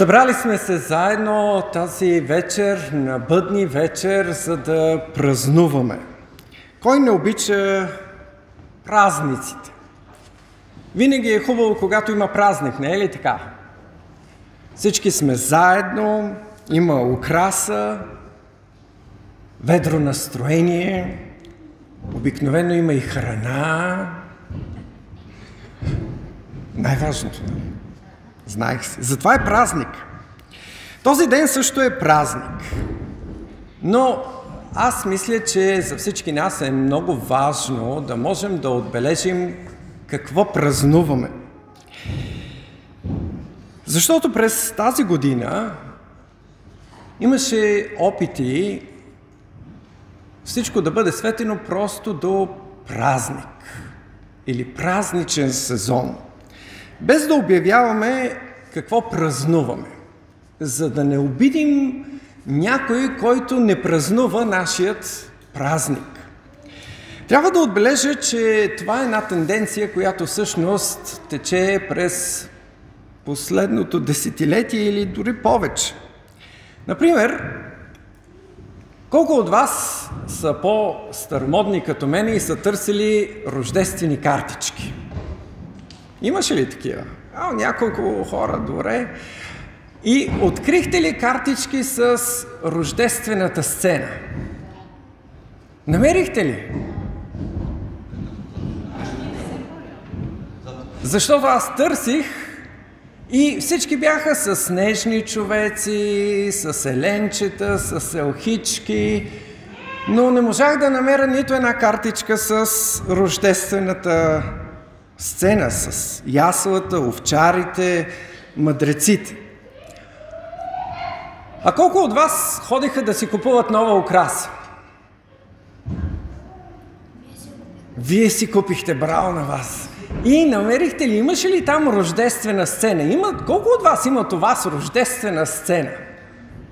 Събрали сме се заедно тази вечер, на бъдни вечер, за да празнуваме. Кой не обича празниците? Винаги е хубаво, когато има празник, не е ли така? Всички сме заедно, има украса, ведро настроение, обикновено има и храна. Най-важното. Знаех се. Затова е празник. Този ден също е празник. Но аз мисля, че за всички нас е много важно да можем да отбележим какво празнуваме. Защото през тази година имаше опити всичко да бъде светено просто до празник или празничен сезон, без да обявяваме какво празнуваме, за да не обидим някой, който не празнува нашият празник. Трябва да отбележа, че това е една тенденция, която всъщност тече през последното десетилетие или дори повече. Например, колко от вас са по-старомодни като мен и са търсили рождествени картички? Имаше ли такива? А, няколко хора, добре. И открихте ли картички с рождествената сцена? Намерихте ли? Защото аз търсих и всички бяха с снежни човеци, с еленчета, с елхички, но не можах да намеря нито една картичка с рождествената сцена, с яслата, овчарите, мъдреците. А колко от вас ходиха да си купуват нова украса? Вие си купихте, браво на вас! И намерихте ли, имаше ли там рождествена сцена? Има, колко от вас имат у вас рождествена сцена?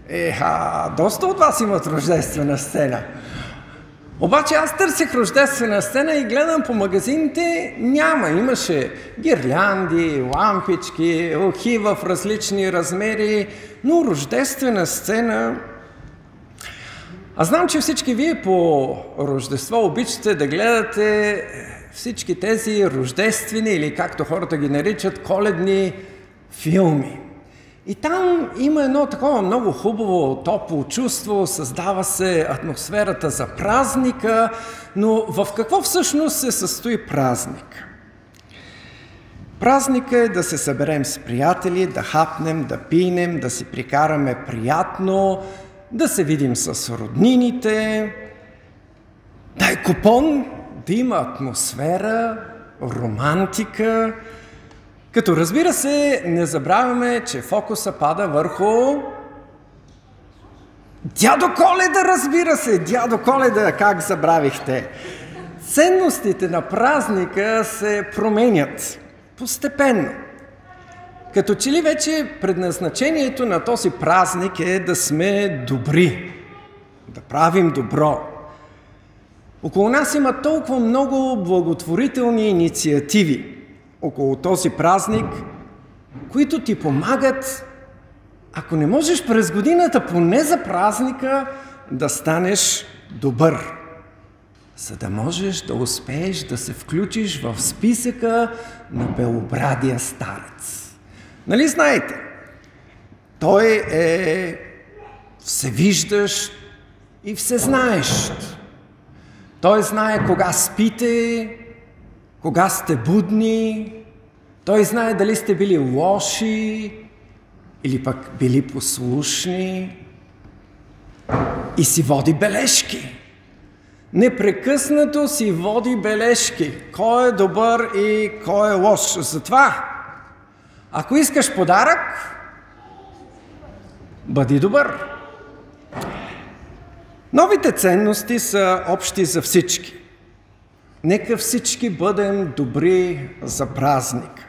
Еха, доста от вас имат рождествена сцена. Обаче аз търсих рождествена сцена и гледам по магазините, няма. Имаше гирлянди, лампички, охи в различни размери, но рождествена сцена... Аз знам, че всички вие по Рождество обичате да гледате всички тези рождествени или както хората ги наричат коледни филми. И там има едно такова много хубаво, топло чувство, създава се атмосферата за празника, но в какво всъщност се състои празник? Празника е да се съберем с приятели, да хапнем, да пинем, да си прикараме приятно, да се видим с роднините. Дай купон, да има атмосфера, романтика, като разбира се, не забравяме, че фокуса пада върху Дядо Коледа, разбира се, дядо Коледа, как забравихте? Ценностите на празника се променят постепенно. Като че ли вече предназначението на този празник е да сме добри, да правим добро. Около нас има толкова много благотворителни инициативи около този празник, които ти помагат, ако не можеш през годината, поне за празника, да станеш добър. За да можеш да успееш да се включиш в списъка на белобрадия старец. Нали знаете? Той е всевиждащ и всезнаещ. Той знае кога спите, кога сте будни. Той знае дали сте били лоши или пък били послушни. И си води бележки. Непрекъснато си води бележки. Кой е добър и кой е лош. Затова, ако искаш подарък, бъди добър. Новите ценности са общи за всички. Нека всички бъдем добри за празника.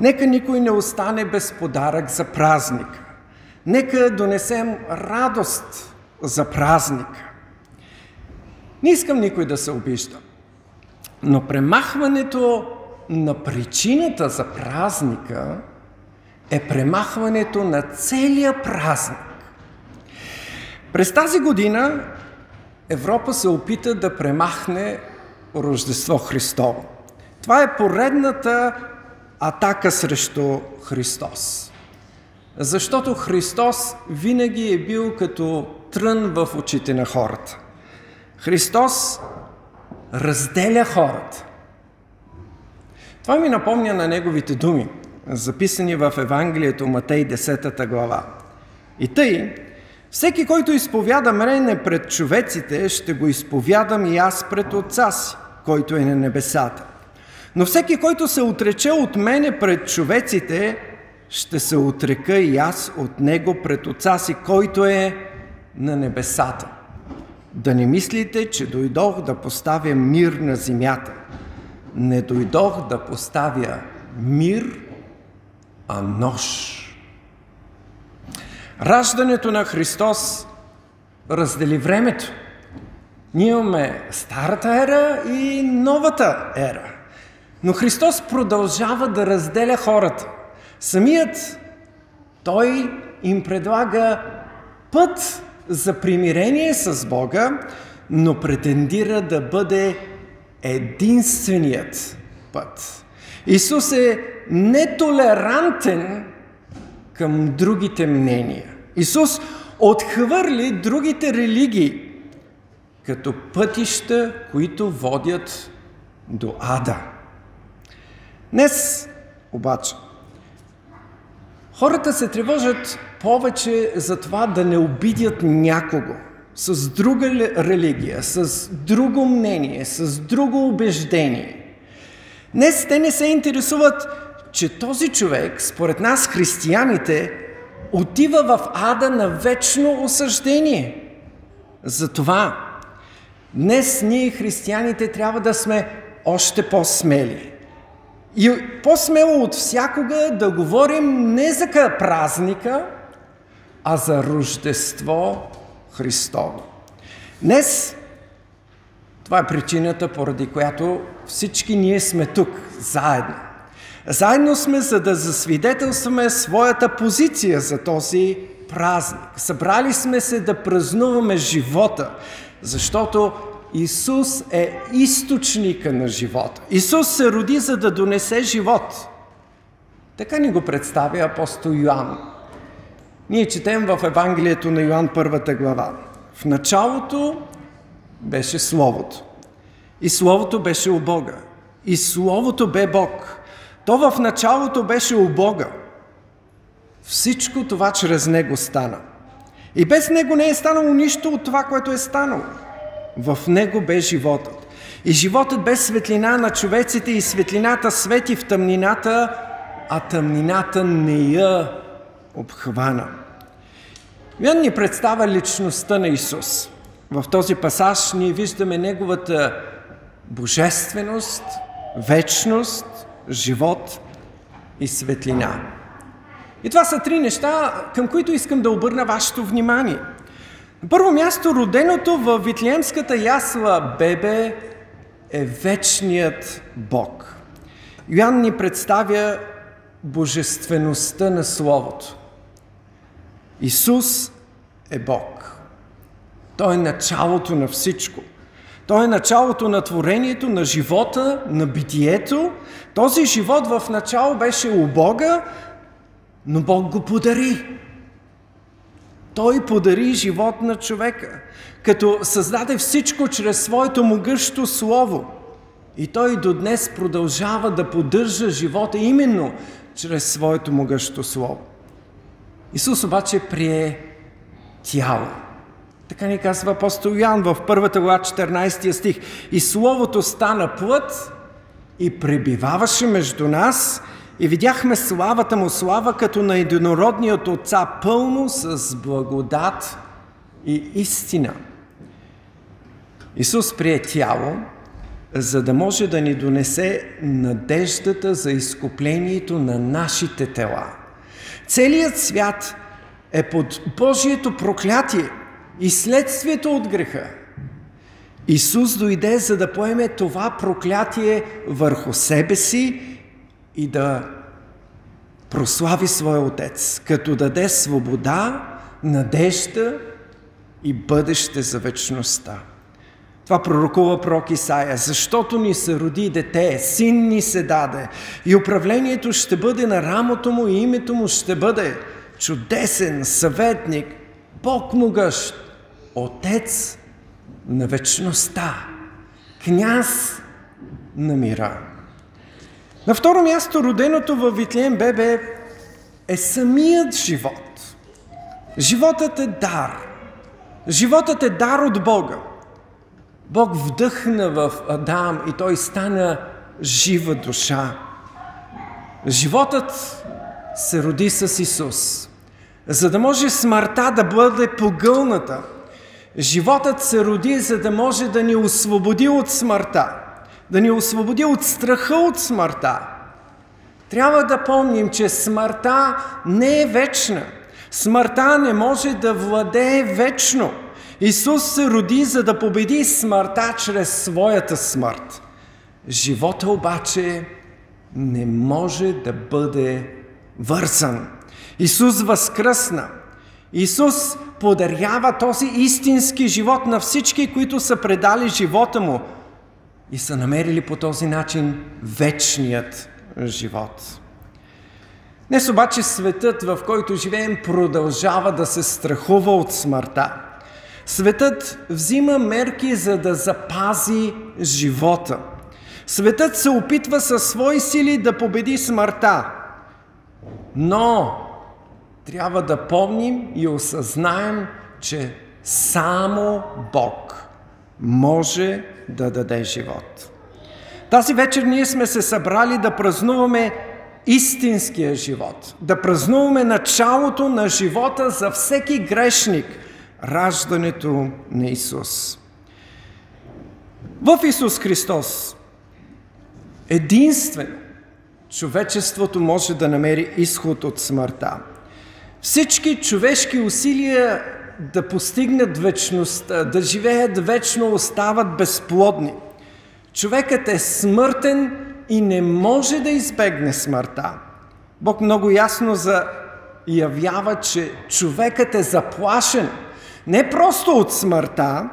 Нека никой не остане без подарък за празника. Нека донесем радост за празника. Не искам никой да се обижда, но премахването на причината за празника е премахването на целия празник. През тази година Европа се опита да премахне Рождество Христово. Това е поредната атака срещу Христос. Защото Христос винаги е бил като трън в очите на хората. Христос разделя хората. Това ми напомня на неговите думи, записани в Евангелието Матей 10 глава. И тъй, всеки, който изповяда мене пред човеците, ще го изповядам и аз пред Отца си, който е на небесата. Но всеки, който се отрече от мене пред човеците, ще се отрека и аз от него пред Отца си, който е на небесата. Да не мислите, че дойдох да поставя мир на земята. Не дойдох да поставя мир, а нож. Раждането на Христос раздели времето. Ние имаме старата ера и новата ера. Но Христос продължава да разделя хората. Самият Той им предлага път за примирение с Бога, но претендира да бъде единственият път. Исус е нетолерантен към другите мнения. Исус отхвърли другите религии като пътища, които водят до ада. Днес обаче хората се тревожат повече за това да не обидят някого с друга религия, с друго мнение, с друго убеждение. Днес те не се интересуват, че този човек, според нас християните, отива в ада на вечно осъждение. Затова днес ние, християните, трябва да сме още по-смели. И по-смело от всякога да говорим не за празника, а за Рождество Христово. Днес това е причината, поради която всички ние сме тук, заедно. Заедно сме, за да засвидетелстваме своята позиция за този празник. Събрали сме се да празнуваме живота, защото Исус е източника на живота. Исус се роди, за да донесе живот. Така ни го представя апостол Йоанн. Ние четем в Евангелието на Йоанн първата глава. В началото беше Словото. И Словото беше у Бога. И Словото бе Бог. То в началото беше у Бога. Всичко това чрез Него стана. И без Него не е станало нищо от това, което е станало. В Него бе животът. И животът бе светлина на човеците и светлината свети в тъмнината, а тъмнината не я обхвана. Йоан ни представя личността на Исус. В този пасаж ние виждаме Неговата божественост, вечност, живот и светлина. И това са три неща, към които искам да обърна вашето внимание. На първо място, роденото в Витлеемската ясла бебе е вечният Бог. Йоанн ни представя божествеността на Словото. Исус е Бог. Той е началото на всичко. Той е началото на творението, на живота, на битието. Този живот в начало беше у Бога, но Бог го подари. Той подари живот на човека, като създаде всичко чрез своето могъщо слово. И той до днес продължава да поддържа живота именно чрез своето могъщо слово. Исус обаче прие тяло. Така ни казва апостол Йоан в първата глава 14 стих. И Словото стана плът и пребиваваше между нас и видяхме славата му, слава като на единородният Отца, пълно с благодат и истина. Исус прие тяло, за да може да ни донесе надеждата за изкуплението на нашите тела. Целият свят е под Божието проклятие и следствието от греха. Исус дойде, за да поеме това проклятие върху себе си и да прослави своя Отец, като даде свобода, надежда и бъдеще за вечността. Това пророкува пророк Исаия. Защото ни се роди дете, син ни се даде и управлението ще бъде на рамото му и името му ще бъде чудесен съветник, Бог могъщ, Отец на вечността, княз на мира. На второ място, роденото във Витлеем бебе е самият живот. Животът е дар. Животът е дар от Бога. Бог вдъхна в Адам и той стана жива душа. Животът се роди с Исус, за да може смъртта да бъде погълната. Животът се роди, за да може да ни освободи от смъртта, да ни освободи от страха от смъртта. Трябва да помним, че смъртта не е вечна. Смъртта не може да владее вечно – Исус се роди, за да победи смъртта чрез своята смърт. Живота обаче не може да бъде вързан. Исус възкръсна. Исус подарява този истински живот на всички, които са предали живота му и са намерили по този начин вечният живот. Днес обаче светът, в който живеем, продължава да се страхува от смъртта. Светът взима мерки, за да запази живота. Светът се опитва със свои сили да победи смъртта. Но трябва да помним и осъзнаем, че само Бог може да даде живот. Тази вечер ние сме се събрали да празнуваме истинския живот, да празнуваме началото на живота за всеки грешник – раждането на Исус. В Исус Христос единствено човечеството може да намери изход от смъртта. Всички човешки усилия да постигнат вечността, да живеят вечно, остават безплодни. Човекът е смъртен и не може да избегне смъртта. Бог много ясно заявява, че човекът е заплашен – не просто от смъртта,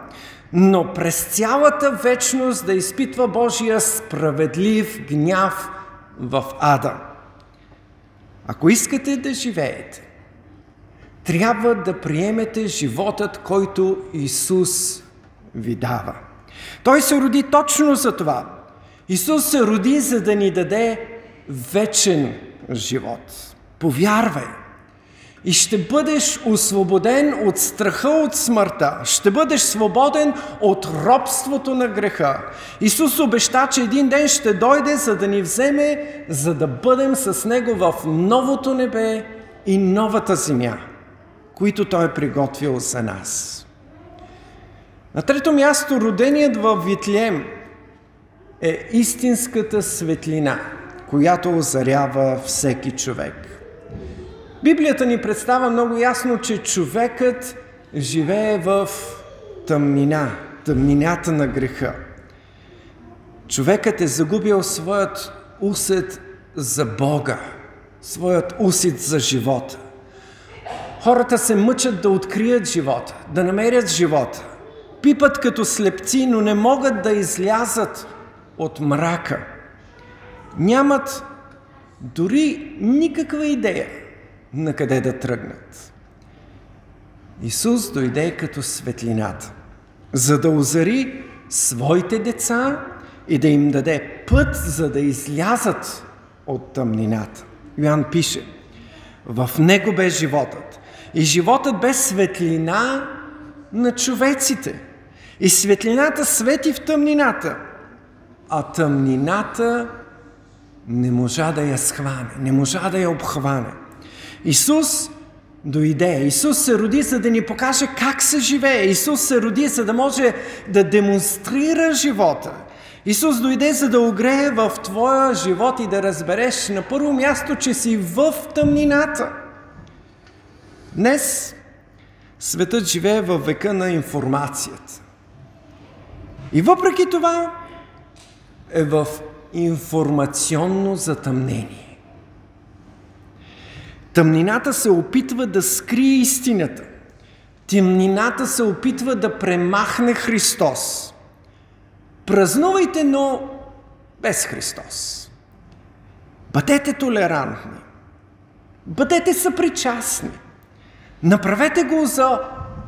но през цялата вечност да изпитва Божия справедлив гняв в ада. Ако искате да живеете, трябва да приемете животът, който Исус ви дава. Той се роди точно за това. Исус се роди, за да ни даде вечен живот. Повярвай – и ще бъдеш освободен от страха от смъртта. Ще бъдеш свободен от робството на греха. Исус обеща, че един ден ще дойде, за да ни вземе, за да бъдем с Него в новото небе и новата земя, които Той е приготвил за нас. На трето място, роденият в Витлеем е истинската светлина, която озарява всеки човек. Библията ни представя много ясно, че човекът живее в тъмнина, тъмнината на греха. Човекът е загубил своят усет за Бога, своят усет за живота. Хората се мъчат да открият живота, да намерят живота. Пипат като слепци, но не могат да излязат от мрака. Нямат дори никаква идея на къде да тръгнат. Исус дойде като светлината, за да озари своите деца и да им даде път, за да излязат от тъмнината. Йоан пише, в него бе животът. И животът бе светлина на човеците. И светлината свети в тъмнината, а тъмнината не можа да я схване, не можа да я обхване. Исус дойде. Исус се роди, за да ни покаже как се живее. Исус се роди, за да може да демонстрира живота. Исус дойде, за да огрее в твоя живот и да разбереш на първо място, че си в тъмнината. Днес светът живее във века на информацията. И въпреки това е в информационно затъмнение. Тъмнината се опитва да скрие истината. Тъмнината се опитва да премахне Христос. Празнувайте, но без Христос. Бъдете толерантни. Бъдете съпричастни. Направете го за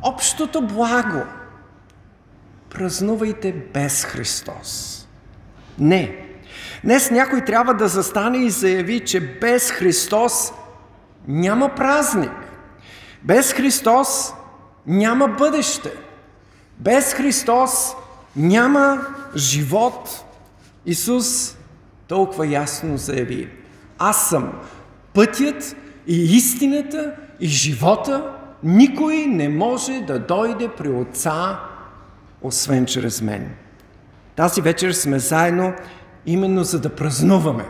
общото благо. Празнувайте без Христос. Не. Днес някой трябва да застане и заяви, че без Христос няма празник. Без Христос няма бъдеще. Без Христос няма живот. Исус толкова ясно заяви. Аз съм пътят и истината и живота. Никой не може да дойде при Отца, освен чрез мен. Тази вечер сме заедно именно за да празнуваме.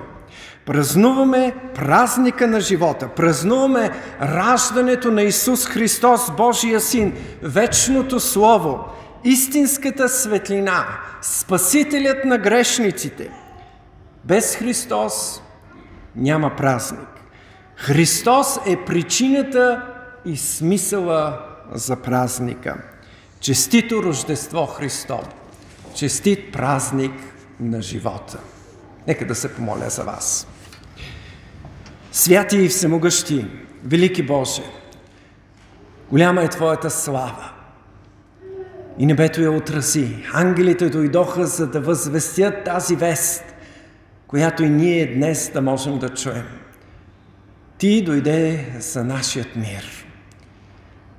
Празнуваме празника на живота, празнуваме раждането на Исус Христос, Божия Син, вечното Слово, истинската светлина, Спасителят на грешниците. Без Христос няма празник. Христос е причината и смисъла за празника. Честито Рождество Христово! Честит празник на живота! Нека да се помоля за вас. Святи и всемогъщи, велики Боже, голяма е Твоята слава. И небето я отрази. Ангелите дойдоха, за да възвестят тази вест, която и ние днес да можем да чуем. Ти дойде за нашият мир.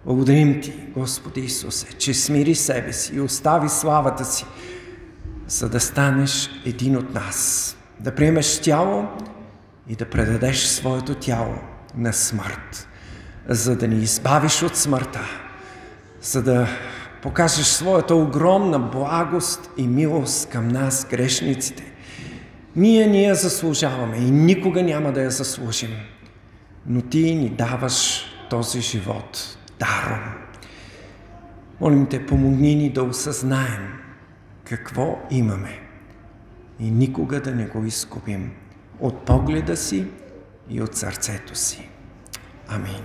Благодарим Ти, Господи Исусе, че смири себе си и остави славата си, за да станеш един от нас, да приемеш тяло и да предадеш своето тяло на смърт, за да ни избавиш от смъртта, за да покажеш своята огромна благост и милост към нас, грешниците. Ние ни я заслужаваме и никога няма да я заслужим, но ти ни даваш този живот даром. Молим те, помогни ни да осъзнаем какво имаме и никога да не го изгубим от погледа си и от сърцето си. Амин.